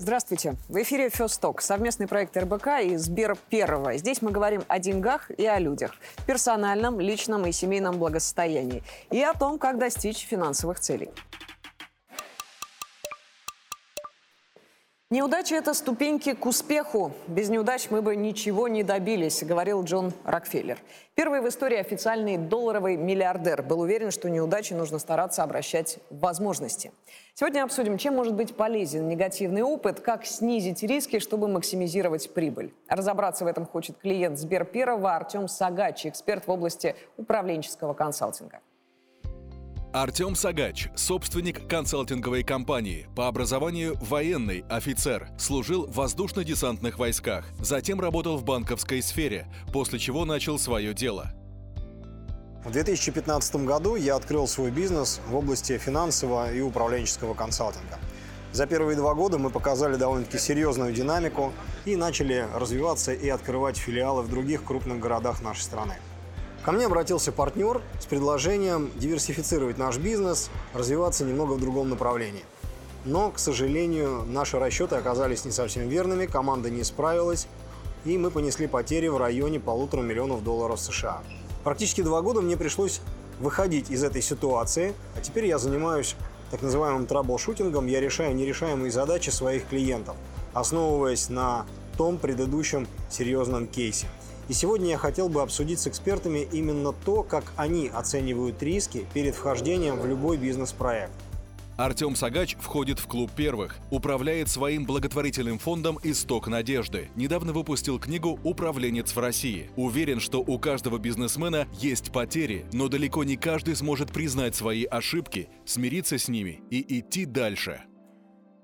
Здравствуйте. В эфире «Фесток» – совместный проект РБК и Сбер Первого. Здесь мы говорим о деньгах и о людях, персональном, личном и семейном благосостоянии и о том, как достичь финансовых целей. Неудача – это ступеньки к успеху. Без неудач мы бы ничего не добились, говорил Джон Рокфеллер. Первый в истории официальный долларовый миллиардер был уверен, что неудачи нужно стараться обращать в возможности. Сегодня обсудим, чем может быть полезен негативный опыт, как снизить риски, чтобы максимизировать прибыль. Разобраться в этом хочет клиент Сбер Первого Артем Сагач, эксперт в области управленческого консалтинга. Артем Сагач, собственник консалтинговой компании, по образованию военный офицер, служил в воздушно-десантных войсках, затем работал в банковской сфере, после чего начал свое дело. В 2015 году я открыл свой бизнес в области финансового и управленческого консалтинга. За первые два года мы показали довольно-таки серьезную динамику и начали развиваться и открывать филиалы в других крупных городах нашей страны. Ко мне обратился партнер с предложением диверсифицировать наш бизнес, развиваться немного в другом направлении. Но, к сожалению, наши расчеты оказались не совсем верными, команда не справилась, и мы понесли потери в районе полутора миллионов долларов США. Практически два года мне пришлось выходить из этой ситуации, а теперь я занимаюсь так называемым траблшутингом, я решаю нерешаемые задачи своих клиентов, основываясь на том предыдущем серьезном кейсе. И сегодня я хотел бы обсудить с экспертами именно то, как они оценивают риски перед вхождением в любой бизнес-проект. Артем Сагач входит в клуб первых, управляет своим благотворительным фондом «Исток надежды». Недавно выпустил книгу «Управленец в России». Уверен, что у каждого бизнесмена есть потери, но далеко не каждый сможет признать свои ошибки, смириться с ними и идти дальше.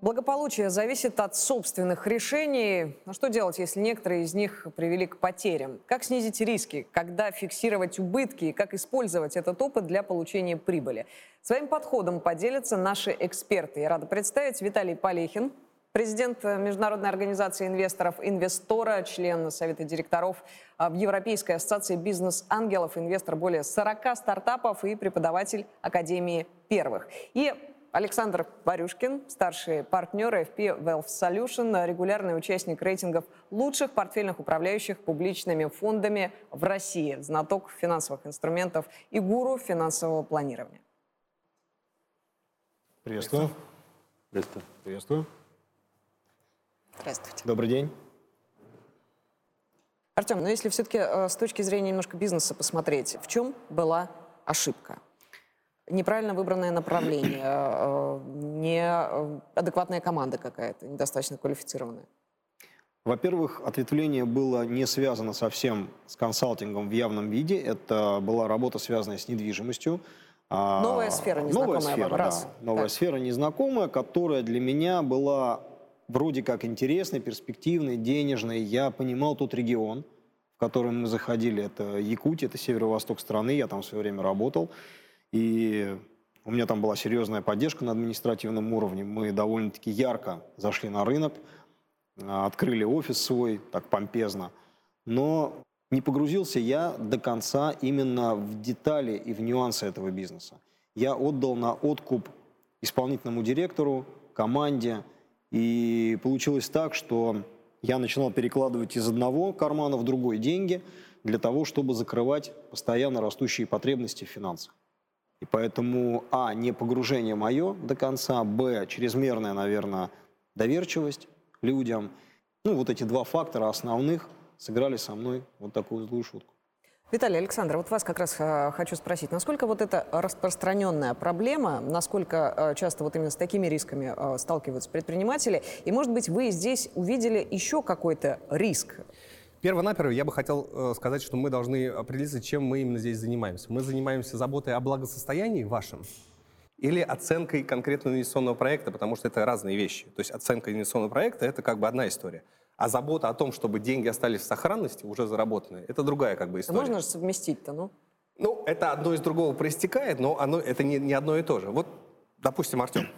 Благополучие зависит от собственных решений. Но что делать, если некоторые из них привели к потерям? Как снизить риски? Когда фиксировать убытки? И как использовать этот опыт для получения прибыли? Своим подходом поделятся наши эксперты. Я рада представить Виталий Полехин, президент Международной организации инвесторов «Инвестора», член Совета директоров в Европейской ассоциации бизнес-ангелов, инвестор более 40 стартапов и преподаватель Академии первых. И Александр Варюшкин, старший партнер FP Wealth Solution, регулярный участник рейтингов лучших портфельных управляющих публичными фондами в России, знаток финансовых инструментов и гуру финансового планирования. Приветствую. Приветствую. Приветствую. Здравствуйте. Добрый день. Артем, ну если все-таки э, с точки зрения немножко бизнеса посмотреть, в чем была ошибка? Неправильно выбранное направление, э, неадекватная команда какая-то, недостаточно квалифицированная? Во-первых, ответвление было не связано совсем с консалтингом в явном виде. Это была работа, связанная с недвижимостью. А, новая сфера незнакомая Новая сфера, раз. да. Новая так. сфера незнакомая, которая для меня была вроде как интересной, перспективной, денежной. Я понимал тот регион, в котором мы заходили. Это Якутия, это северо-восток страны. Я там в свое время работал. И у меня там была серьезная поддержка на административном уровне. Мы довольно-таки ярко зашли на рынок, а, открыли офис свой, так помпезно. Но не погрузился я до конца именно в детали и в нюансы этого бизнеса. Я отдал на откуп исполнительному директору, команде, и получилось так, что я начинал перекладывать из одного кармана в другой деньги для того, чтобы закрывать постоянно растущие потребности в финансах. И поэтому, а, не погружение мое до конца, б, чрезмерная, наверное, доверчивость людям. Ну, вот эти два фактора основных сыграли со мной вот такую злую шутку. Виталий, Александр, вот вас как раз э, хочу спросить, насколько вот эта распространенная проблема, насколько э, часто вот именно с такими рисками э, сталкиваются предприниматели, и, может быть, вы здесь увидели еще какой-то риск? Первонаперво я бы хотел э, сказать, что мы должны определиться, чем мы именно здесь занимаемся. Мы занимаемся заботой о благосостоянии вашем или оценкой конкретного инвестиционного проекта, потому что это разные вещи. То есть оценка инвестиционного проекта — это как бы одна история. А забота о том, чтобы деньги остались в сохранности, уже заработанные, это другая как бы история. Можно же совместить-то, ну? Ну, это одно из другого проистекает, но оно, это не, не одно и то же. Вот, допустим, Артем,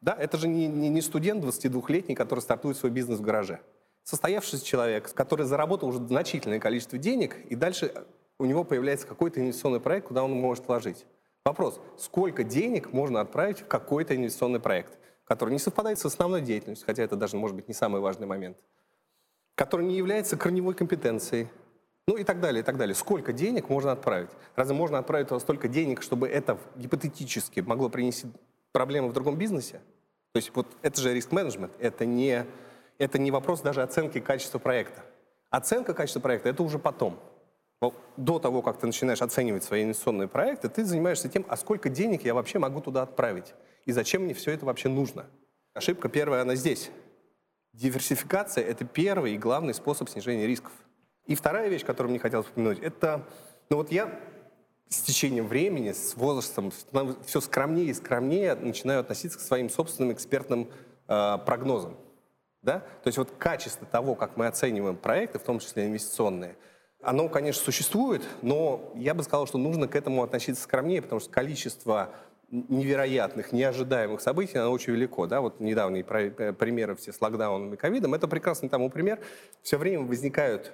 да, это же не, не, не студент 22-летний, который стартует свой бизнес в гараже состоявшийся человек, который заработал уже значительное количество денег, и дальше у него появляется какой-то инвестиционный проект, куда он может вложить. Вопрос, сколько денег можно отправить в какой-то инвестиционный проект? который не совпадает с основной деятельностью, хотя это даже может быть не самый важный момент, который не является корневой компетенцией, ну и так далее, и так далее. Сколько денег можно отправить? Разве можно отправить туда столько денег, чтобы это гипотетически могло принести проблемы в другом бизнесе? То есть вот это же риск-менеджмент, это не, это не вопрос даже оценки качества проекта. Оценка качества проекта — это уже потом. До того, как ты начинаешь оценивать свои инвестиционные проекты, ты занимаешься тем, а сколько денег я вообще могу туда отправить? И зачем мне все это вообще нужно? Ошибка первая, она здесь. Диверсификация — это первый и главный способ снижения рисков. И вторая вещь, которую мне хотелось упомянуть, это, ну вот я с течением времени, с возрастом, все скромнее и скромнее начинаю относиться к своим собственным экспертным э, прогнозам. Да? То есть вот качество того, как мы оцениваем проекты, в том числе инвестиционные, оно, конечно, существует, но я бы сказал, что нужно к этому относиться скромнее, потому что количество невероятных, неожидаемых событий, оно очень велико. Да? Вот недавние э, примеры все с локдауном и ковидом, это прекрасный тому пример. Все время возникают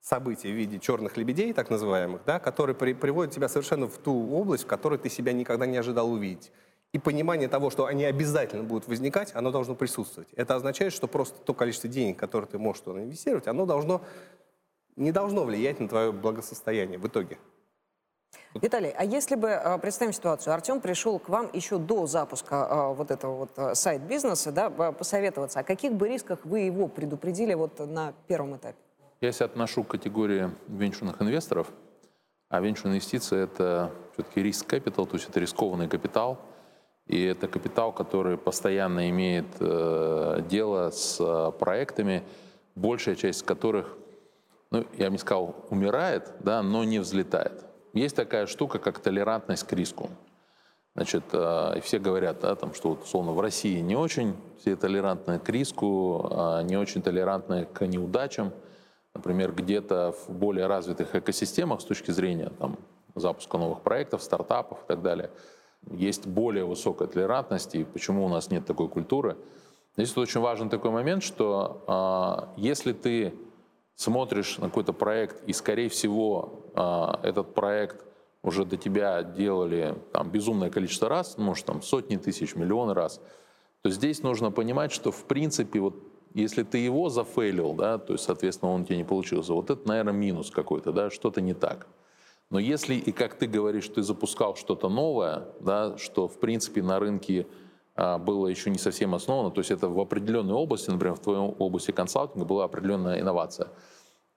события в виде черных лебедей, так называемых, да, которые при, приводят тебя совершенно в ту область, в которой ты себя никогда не ожидал увидеть. И понимание того, что они обязательно будут возникать, оно должно присутствовать. Это означает, что просто то количество денег, которое ты можешь туда инвестировать, оно должно, не должно влиять на твое благосостояние в итоге. Виталий, а если бы, а, представим ситуацию, Артем пришел к вам еще до запуска а, вот этого вот а, сайт-бизнеса, да, посоветоваться, о каких бы рисках вы его предупредили вот на первом этапе? Я себя отношу к категории венчурных инвесторов, а венчурные инвестиции – это все-таки риск капитал, то есть это рискованный капитал, и это капитал, который постоянно имеет э, дело с э, проектами, большая часть которых, ну, я бы не сказал, умирает, да, но не взлетает. Есть такая штука, как толерантность к риску. Значит, э, все говорят, да, там, что вот, условно в России не очень все толерантны к риску, а не очень толерантны к неудачам – Например, где-то в более развитых экосистемах с точки зрения там, запуска новых проектов, стартапов и так далее, есть более высокая толерантность, и почему у нас нет такой культуры. Здесь тут очень важен такой момент, что э, если ты смотришь на какой-то проект, и, скорее всего, э, этот проект уже до тебя делали там, безумное количество раз, ну, может, там сотни тысяч, миллионы раз, то здесь нужно понимать, что, в принципе, вот если ты его зафейлил, да, то есть, соответственно, он у тебя не получился, вот это, наверное, минус какой-то, да, что-то не так. Но если, и как ты говоришь, ты запускал что-то новое, да, что, в принципе, на рынке а, было еще не совсем основано, то есть это в определенной области, например, в твоей области консалтинга была определенная инновация,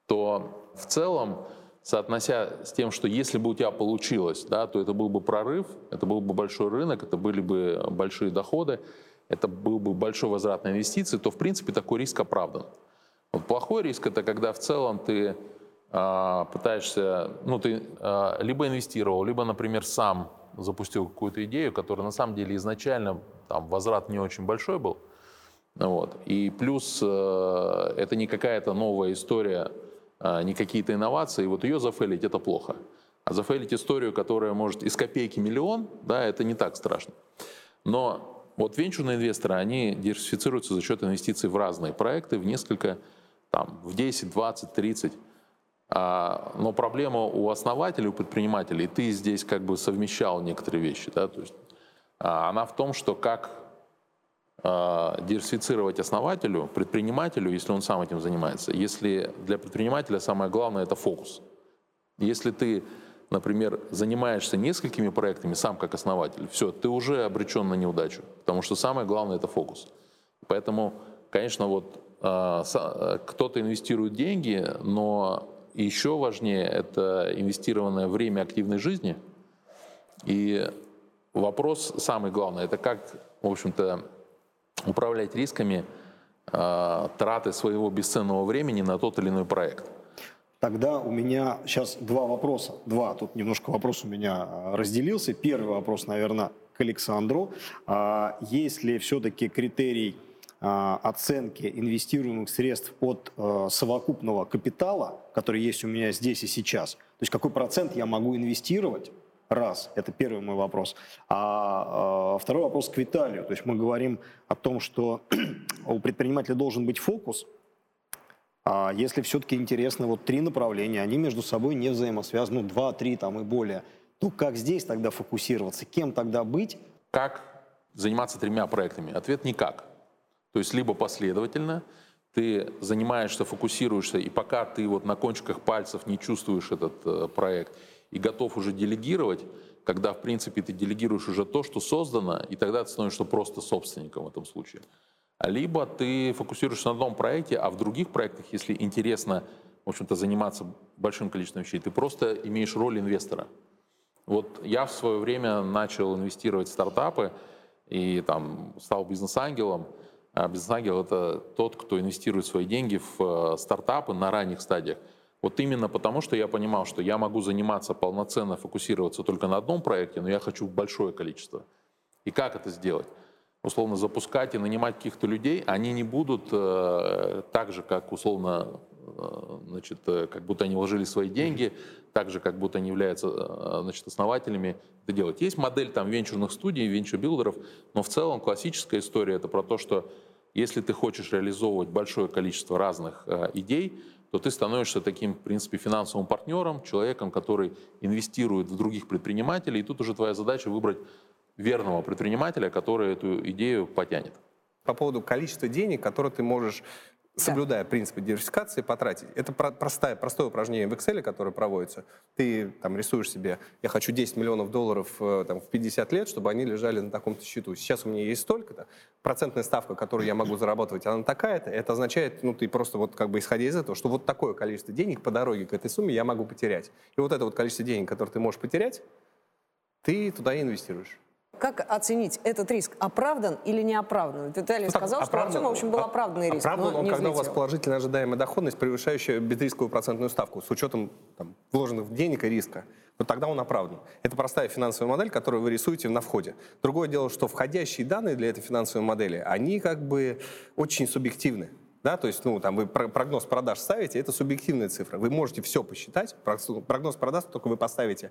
то в целом, соотнося с тем, что если бы у тебя получилось, да, то это был бы прорыв, это был бы большой рынок, это были бы большие доходы, это был бы большой возврат на инвестиции, то в принципе такой риск оправдан. Вот плохой риск это когда в целом ты пытаешься, ну ты э, либо инвестировал, либо, например, сам запустил какую-то идею, которая на самом деле изначально там возврат не очень большой был. Вот. И плюс э, это не какая-то новая история, э, не какие-то инновации, вот ее зафейлить это плохо. А зафейлить историю, которая может из копейки миллион, да, это не так страшно. Но вот венчурные инвесторы, они диверсифицируются за счет инвестиций в разные проекты, в несколько, там, в 10, 20, 30. А, но проблема у основателей, у предпринимателей, ты здесь как бы совмещал некоторые вещи, да, то есть а, она в том, что как а, диверсифицировать основателю, предпринимателю, если он сам этим занимается. Если для предпринимателя самое главное это фокус. Если ты например, занимаешься несколькими проектами сам как основатель, все, ты уже обречен на неудачу, потому что самое главное это фокус. Поэтому, конечно, вот э, кто-то инвестирует деньги, но еще важнее это инвестированное время активной жизни. И вопрос самый главный, это как, в общем-то, управлять рисками э, траты своего бесценного времени на тот или иной проект. Тогда у меня сейчас два вопроса. Два. Тут немножко вопрос у меня а, разделился. Первый вопрос, наверное, к Александру. А, есть ли все-таки критерий оценки инвестируемых средств от совокупного капитала, который есть у меня здесь и сейчас? То есть какой процент я могу инвестировать? Раз, это первый мой вопрос. А, а второй вопрос к Виталию. То есть мы говорим о том, что у предпринимателя должен быть фокус – а если все-таки интересно вот три направления, они между собой не взаимосвязаны, ну, два, три там и более, то как здесь тогда фокусироваться, кем тогда быть? Как заниматься тремя проектами? Ответ никак. То есть либо последовательно, ты занимаешься, фокусируешься, и пока ты вот на кончиках пальцев не чувствуешь этот э, проект и готов уже делегировать, когда, в принципе, ты делегируешь уже то, что создано, и тогда ты становишься просто собственником в этом случае. Либо ты фокусируешься на одном проекте, а в других проектах, если интересно, в общем-то, заниматься большим количеством вещей, ты просто имеешь роль инвестора. Вот я в свое время начал инвестировать в стартапы и там стал бизнес-ангелом. Бизнес-ангел — это тот, кто инвестирует свои деньги в э, стартапы на ранних стадиях. Вот именно потому, что я понимал, что я могу заниматься полноценно, фокусироваться только на одном проекте, но я хочу большое количество. И как это сделать? Условно запускать и нанимать каких-то людей, они не будут э, так же, как условно, э, значит, э, как будто они вложили свои деньги, так же, как будто они являются э, значит, основателями это делать. Есть модель там венчурных студий, venture builder ов, но в целом классическая история это про то, что если ты хочешь реализовывать большое количество разных э, идей, то ты становишься таким, в принципе, финансовым партнером, человеком, который инвестирует в других предпринимателей, и тут уже твоя задача выбрать верного предпринимателя, который эту идею потянет. По поводу количества денег, которые ты можешь соблюдая да. принципы диверсификации, потратить. Это простое, простое упражнение в Excel, которое проводится. Ты там рисуешь себе, я хочу 10 миллионов долларов э, там, в 50 лет, чтобы они лежали на таком-то счету. Сейчас у меня есть столько-то. Процентная ставка, которую я могу зарабатывать, она такая-то. Это означает, ну, ты просто вот как бы исходя из этого, что вот такое количество денег по дороге к этой сумме я могу потерять. И вот это вот количество денег, которое ты можешь потерять, ты туда и инвестируешь. Как оценить этот риск? Оправдан или не оправдан? Виталий ну, сказал, что Артем, в общем, был оправданный риск. Оправдан он, когда у вас положительно ожидаемая доходность, превышающая безрисковую процентную ставку, с учетом там, вложенных денег и риска. Вот тогда он оправдан. Это простая финансовая модель, которую вы рисуете на входе. Другое дело, что входящие данные для этой финансовой модели, они как бы очень субъективны. Да, то есть, ну, там вы прогноз продаж ставите, это субъективная цифра. Вы можете все посчитать, прогноз продаж только вы поставите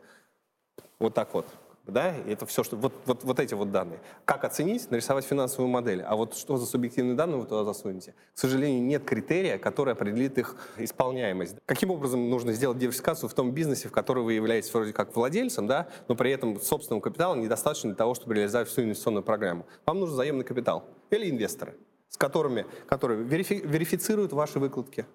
вот так вот да, и это все, что вот, вот, вот эти вот данные. Как оценить, нарисовать финансовую модель, а вот что за субъективные данные вы туда засунете? К сожалению, нет критерия, который определит их исполняемость. Каким образом нужно сделать диверсификацию в том бизнесе, в котором вы являетесь вроде как владельцем, да, но при этом собственного капитала недостаточно для того, чтобы реализовать всю инвестиционную программу. Вам нужен заемный капитал или инвесторы, с которыми, которые верифи, верифицируют ваши выкладки,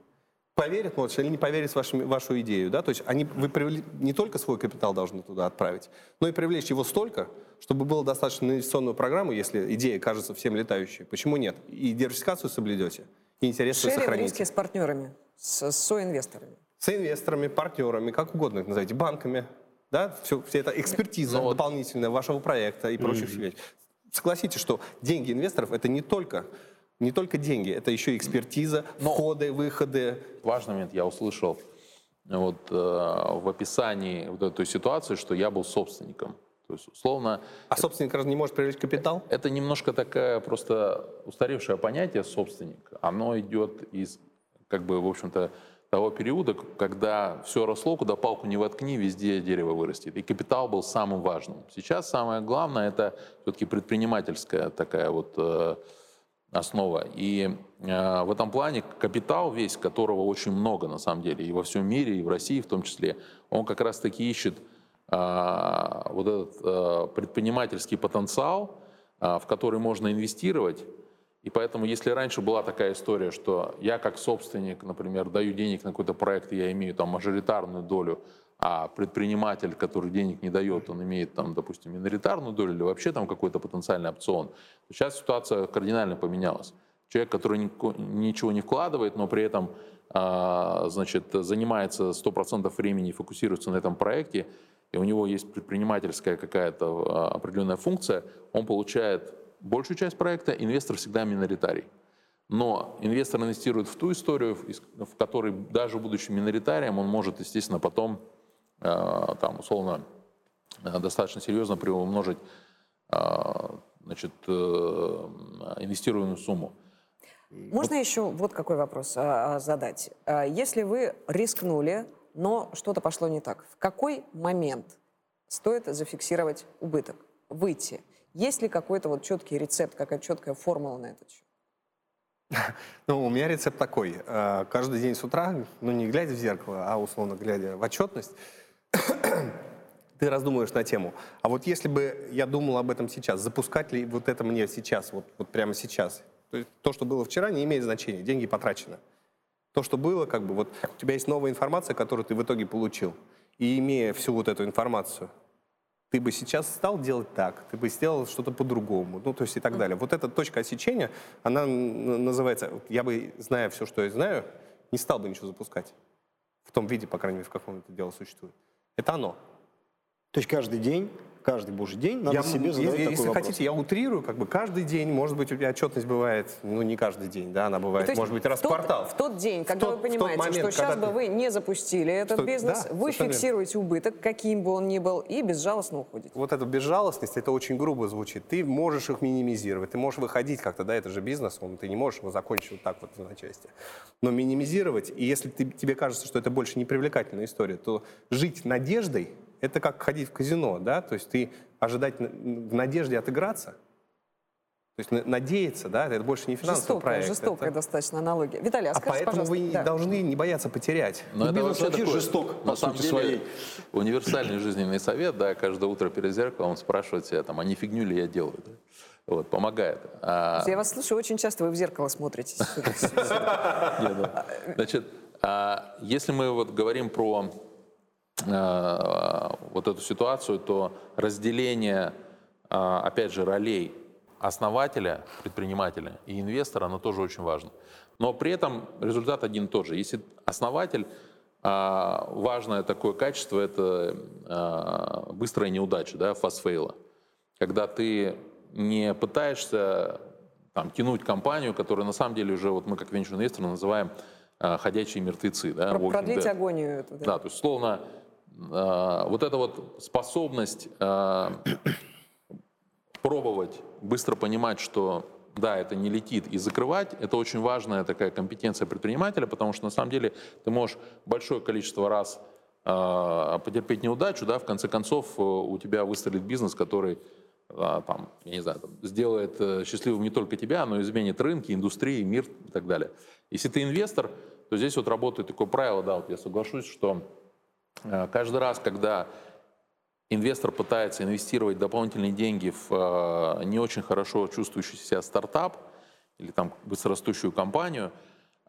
поверят, может, или не поверят в вашу, вашу идею. Да? То есть они, вы привли, не только свой капитал должны туда отправить, но и привлечь его столько, чтобы было достаточно на инвестиционную программу, если идея кажется всем летающей. Почему нет? И диверсификацию соблюдете, и интерес Шеринг сохраните. риски с партнерами, с, соинвесторами. С инвесторами, партнерами, как угодно их назовите, банками. Да? Все, все это экспертиза но ну дополнительная вашего проекта и прочих mm-hmm. вещей. Согласитесь, что деньги инвесторов – это не только не только деньги, это еще экспертиза, Но входы, выходы. Важный момент я услышал вот, э, в описании вот этой ситуации, что я был собственником. То есть, условно... А собственник разве не может привлечь капитал? Это немножко такое просто устаревшее понятие собственник. Оно идет из, как бы, в общем-то, того периода, когда все росло, куда палку не воткни, везде дерево вырастет. И капитал был самым важным. Сейчас самое главное это все-таки предпринимательская такая вот э, основа. И э, в этом плане капитал весь, которого очень много на самом деле, и во всем мире, и в России в том числе, он как раз-таки ищет э, вот этот э, предпринимательский потенциал, в который можно инвестировать. И поэтому, если раньше была такая история, что я как собственник, например, даю денег на какой-то проект, и я имею там мажоритарную долю, а предприниматель, который денег не дает, он имеет там, допустим, миноритарную долю или вообще там какой-то потенциальный опцион. Сейчас ситуация кардинально поменялась. Человек, который ничего не вкладывает, но при этом а, значит, занимается 100% времени и фокусируется на этом проекте, и у него есть предпринимательская какая-то а, определенная функция, он получает большую часть проекта, инвестор всегда миноритарий. Но инвестор инвестирует в ту историю, в которой даже будучи миноритарием, он может, естественно, потом там, условно, э, достаточно серьезно приумножить э, значит, инвестируемую сумму. Можно вот. еще вот какой вопрос задать. Если вы рискнули, но что-то пошло не так, в какой момент стоит зафиксировать убыток, выйти? Есть ли какой-то вот четкий рецепт, какая-то четкая формула на этот счет? Ну, у меня рецепт такой. Каждый день с утра, ну, не глядя в зеркало, а условно глядя в отчетность, ты раздумываешь на тему. А вот если бы я думал об этом сейчас, запускать ли вот это мне сейчас, вот, вот прямо сейчас? То, есть то, что было вчера, не имеет значения, деньги потрачены. То, что было, как бы, вот у тебя есть новая информация, которую ты в итоге получил. И имея всю вот эту информацию, ты бы сейчас стал делать так, ты бы сделал что-то по-другому, ну, то есть и так далее. Вот эта точка отсечения, она называется, я бы, зная все, что я знаю, не стал бы ничего запускать. В том виде, по крайней мере, в каком это дело существует. Это оно. То есть каждый день каждый божий день надо я, себе задавать если, такой Если вопрос. хотите, я утрирую, как бы каждый день, может быть, у тебя отчетность бывает, ну, не каждый день, да, она бывает, есть может быть, раз в квартал. В тот день, когда тот, вы понимаете, момент, что сейчас бы вы не запустили этот что, бизнес, да, вы фиксируете верно. убыток, каким бы он ни был, и безжалостно уходите. Вот эта безжалостность, это очень грубо звучит. Ты можешь их минимизировать, ты можешь выходить как-то, да, это же бизнес, он, ты не можешь его закончить вот так вот на части. Но минимизировать, и если ты, тебе кажется, что это больше не привлекательная история, то жить надеждой, это как ходить в казино, да, то есть ты ожидать в надежде отыграться, то есть надеяться, да, это больше не финансовый жестокая, проект. Жестокая это... достаточно аналогия. Виталий, а, а скажите, поэтому вы да. должны не бояться потерять. Но это вообще такой, жесток, на самом деле, своей. универсальный жизненный совет, да, каждое утро перед зеркалом спрашивать себя, там, а не фигню ли я делаю, да? Вот, помогает. А... Я вас слушаю, очень часто вы в зеркало смотритесь. Значит, а если мы вот говорим про вот эту ситуацию, то разделение, э, опять же, ролей основателя, предпринимателя и инвестора, оно тоже очень важно. Но при этом результат один и тот же. Если основатель, э, важное такое качество – это быстрая неудача, да, fail. Когда ты не пытаешься там, тянуть компанию, которая на самом деле уже, вот мы как венчурный инвестор называем ходячие мертвецы. Да, Продлить агонию. Эту, да. да, то есть, словно вот эта вот способность а, пробовать, быстро понимать, что да, это не летит, и закрывать, это очень важная такая компетенция предпринимателя, потому что на самом деле ты можешь большое количество раз э, потерпеть неудачу, да, в конце концов э, у тебя выстрелит бизнес, который там, я не знаю, там, сделает э, счастливым не только тебя, но и изменит рынки, индустрии, мир и так далее. Если ты инвестор, то здесь вот работает такое правило, да, вот я соглашусь, что каждый раз, когда инвестор пытается инвестировать дополнительные деньги в э, не очень хорошо чувствующий себя стартап или там быстрорастущую компанию,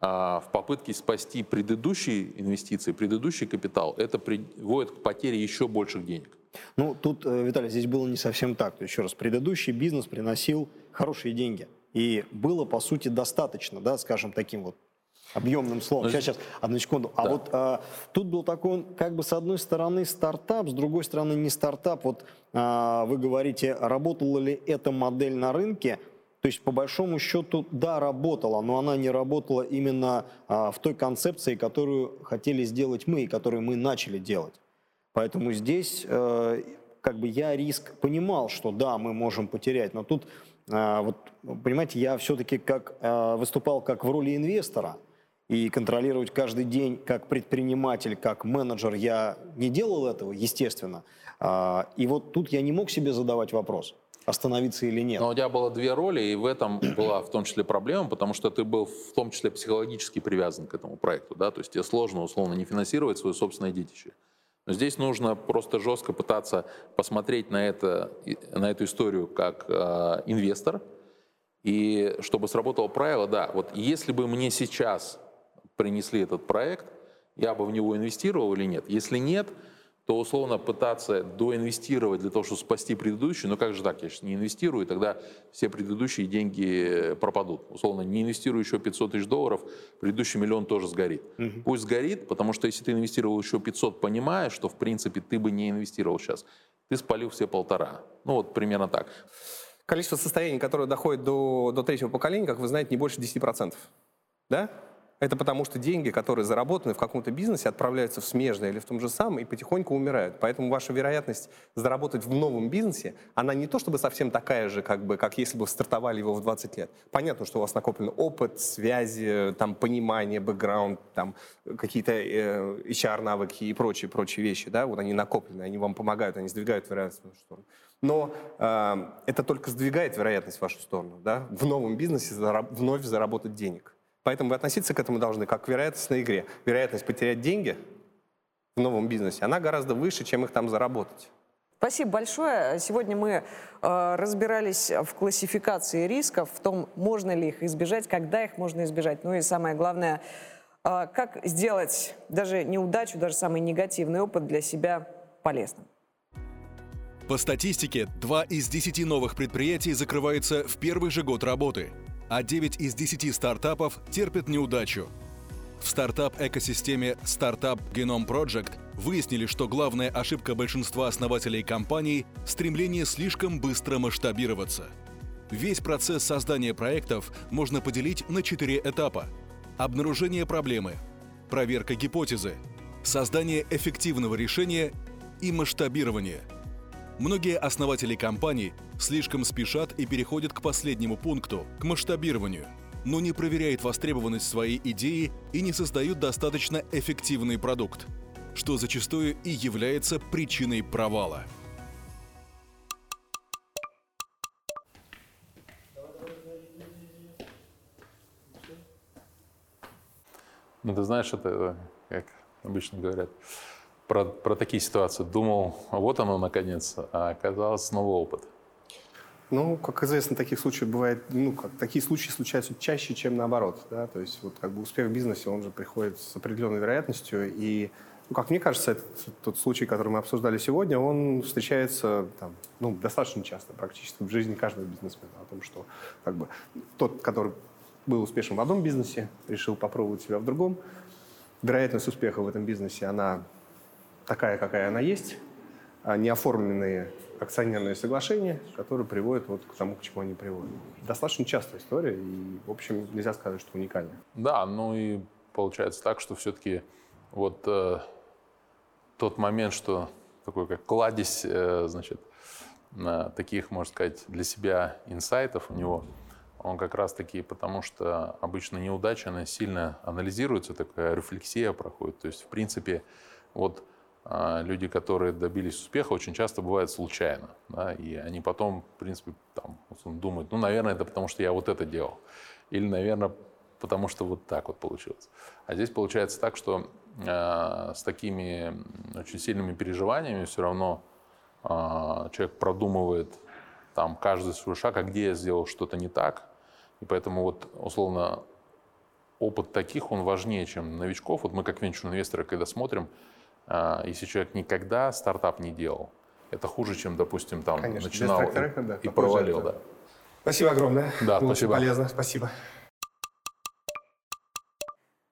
э, в попытке спасти предыдущие инвестиции, предыдущий капитал, это приводит к потере еще больших денег. Ну, тут, Виталий, здесь было не совсем так. Еще раз, предыдущий бизнес приносил хорошие деньги. И было, по сути, достаточно, да, скажем, таким вот объемным словом. Сейчас, сейчас, одну секунду. А вот а, тут был такой, как бы с одной стороны стартап, с другой стороны не стартап. Вот а, вы говорите, работала ли эта модель на рынке? То есть, по большому счету, да, работала, но она не работала именно а, в той концепции, которую хотели сделать мы и которую мы начали делать. Поэтому здесь, а, как бы я риск понимал, что да, мы можем потерять, но тут, а, вот, понимаете, я все-таки как, а, выступал как в роли инвестора – и контролировать каждый день как предприниматель, как менеджер я не делал этого, естественно. А, и вот тут я не мог себе задавать вопрос, остановиться или нет. Но у тебя было две роли, и в этом была в том числе проблема, потому что ты был в том числе психологически привязан к этому проекту. Да? То есть тебе сложно, условно, не финансировать свое собственное детище. Но здесь нужно просто жестко пытаться посмотреть на, это, на эту историю как э, инвестор, и чтобы сработало правило, да, вот если бы мне сейчас принесли этот проект, я бы в него инвестировал или нет. Если нет, то условно пытаться доинвестировать для того, чтобы спасти предыдущий, но как же так, я сейчас не инвестирую, и тогда все предыдущие деньги пропадут. Условно, не инвестирую еще 500 тысяч долларов, предыдущий миллион тоже сгорит. Угу. Пусть сгорит, потому что если ты инвестировал еще 500, понимая, что в принципе ты бы не инвестировал сейчас, ты спалил все полтора. Ну вот примерно так. Количество состояний, которое доходит до, до третьего поколения, как вы знаете, не больше 10%. Да? Это потому что деньги, которые заработаны в каком-то бизнесе, отправляются в смежное или в том же самом и потихоньку умирают. Поэтому ваша вероятность заработать в новом бизнесе, она не то чтобы совсем такая же, как, бы, как если бы стартовали его в 20 лет. Понятно, что у вас накоплен опыт, связи, там, понимание, бэкграунд, там, какие-то э, HR-навыки и прочие, прочие вещи. Да? Вот они накоплены, они вам помогают, они сдвигают вероятность в вашу сторону. Но э, это только сдвигает вероятность в вашу сторону. Да? В новом бизнесе зараб- вновь заработать денег. Поэтому вы относиться к этому должны как к вероятностной игре. Вероятность потерять деньги в новом бизнесе, она гораздо выше, чем их там заработать. Спасибо большое. Сегодня мы э, разбирались в классификации рисков, в том, можно ли их избежать, когда их можно избежать. Ну и самое главное, э, как сделать даже неудачу, даже самый негативный опыт для себя полезным. По статистике, 2 из 10 новых предприятий закрываются в первый же год работы, а 9 из 10 стартапов терпят неудачу. В стартап-экосистеме Startup Genome Project выяснили, что главная ошибка большинства основателей компаний – стремление слишком быстро масштабироваться. Весь процесс создания проектов можно поделить на четыре этапа. Обнаружение проблемы, проверка гипотезы, создание эффективного решения и масштабирование. Многие основатели компаний слишком спешат и переходят к последнему пункту – к масштабированию – но не проверяет востребованность своей идеи и не создают достаточно эффективный продукт, что зачастую и является причиной провала. Ну, ты знаешь, это, как обычно говорят, про, про такие ситуации. Думал, а вот оно, наконец, а оказалось снова опыт. Ну, как известно, таких случаев бывает, ну, как, такие случаи случаются чаще, чем наоборот, да, то есть вот как бы успех в бизнесе, он же приходит с определенной вероятностью, и, ну, как мне кажется, этот, тот случай, который мы обсуждали сегодня, он встречается там, ну, достаточно часто, практически в жизни каждого бизнесмена, о том, что как бы тот, который был успешен в одном бизнесе, решил попробовать себя в другом, вероятность успеха в этом бизнесе, она такая, какая она есть, а неоформленные акционерные соглашения, которые приводят вот к тому, к чему они приводят. Достаточно частая история, и, в общем, нельзя сказать, что уникальная. Да, ну и получается так, что все-таки вот э, тот момент, что такой как кладезь, э, значит, э, таких, можно сказать, для себя инсайтов у него, он как раз таки потому, что обычно неудача, она сильно анализируется, такая рефлексия проходит. То есть, в принципе, вот люди, которые добились успеха, очень часто бывает случайно. Да, и они потом, в принципе, там, думают, ну, наверное, это потому, что я вот это делал. Или, наверное, потому что вот так вот получилось. А здесь получается так, что э, с такими очень сильными переживаниями все равно э, человек продумывает там каждый свой шаг, а где я сделал что-то не так. И поэтому вот условно опыт таких, он важнее, чем новичков. Вот мы как венчурные инвесторы, когда смотрим, а, если человек никогда стартап не делал, это хуже, чем, допустим, там Конечно, начинал и, да, и провалил. Да. Спасибо огромное. Да, Было спасибо. Очень полезно. Спасибо.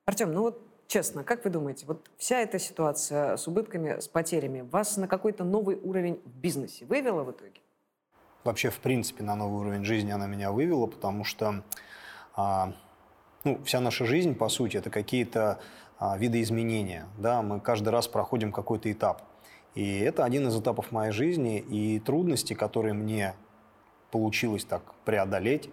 Артем, ну вот честно, как вы думаете, вот вся эта ситуация с убытками, с потерями вас на какой-то новый уровень в бизнесе вывела в итоге? Вообще, в принципе, на новый уровень жизни она меня вывела, потому что а, ну, вся наша жизнь, по сути, это какие-то а, видоизменения. Да, мы каждый раз проходим какой-то этап. И это один из этапов моей жизни, и трудности, которые мне получилось так преодолеть,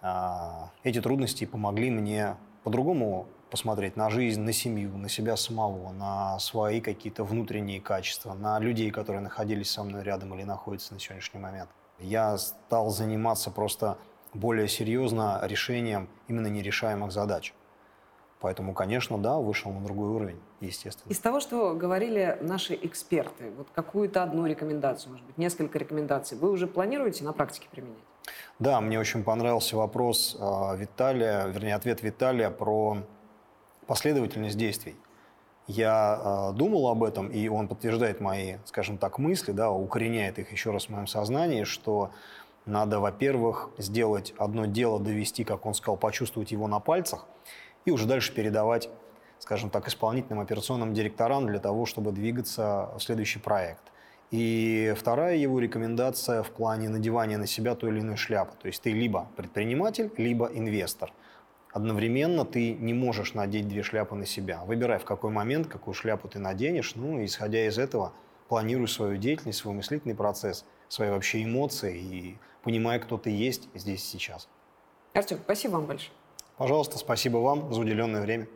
а, эти трудности помогли мне по-другому посмотреть на жизнь, на семью, на себя самого, на свои какие-то внутренние качества, на людей, которые находились со мной рядом или находятся на сегодняшний момент. Я стал заниматься просто более серьезно решением именно нерешаемых задач. Поэтому, конечно, да, вышел на другой уровень, естественно. Из того, что говорили наши эксперты, вот какую-то одну рекомендацию, может быть, несколько рекомендаций, вы уже планируете на практике применять? Да, мне очень понравился вопрос э, Виталия, вернее, ответ Виталия про последовательность действий. Я э, думал об этом, и он подтверждает мои, скажем так, мысли, да, укореняет их еще раз в моем сознании, что надо, во-первых, сделать одно дело, довести, как он сказал, почувствовать его на пальцах – и уже дальше передавать, скажем так, исполнительным операционным директорам для того, чтобы двигаться в следующий проект. И вторая его рекомендация в плане надевания на себя той или иной шляпы. То есть ты либо предприниматель, либо инвестор. Одновременно ты не можешь надеть две шляпы на себя. Выбирай, в какой момент, какую шляпу ты наденешь. Ну, исходя из этого, планируй свою деятельность, свой мыслительный процесс, свои вообще эмоции и понимай, кто ты есть здесь сейчас. Артем, спасибо вам большое. Пожалуйста, спасибо вам за уделенное время.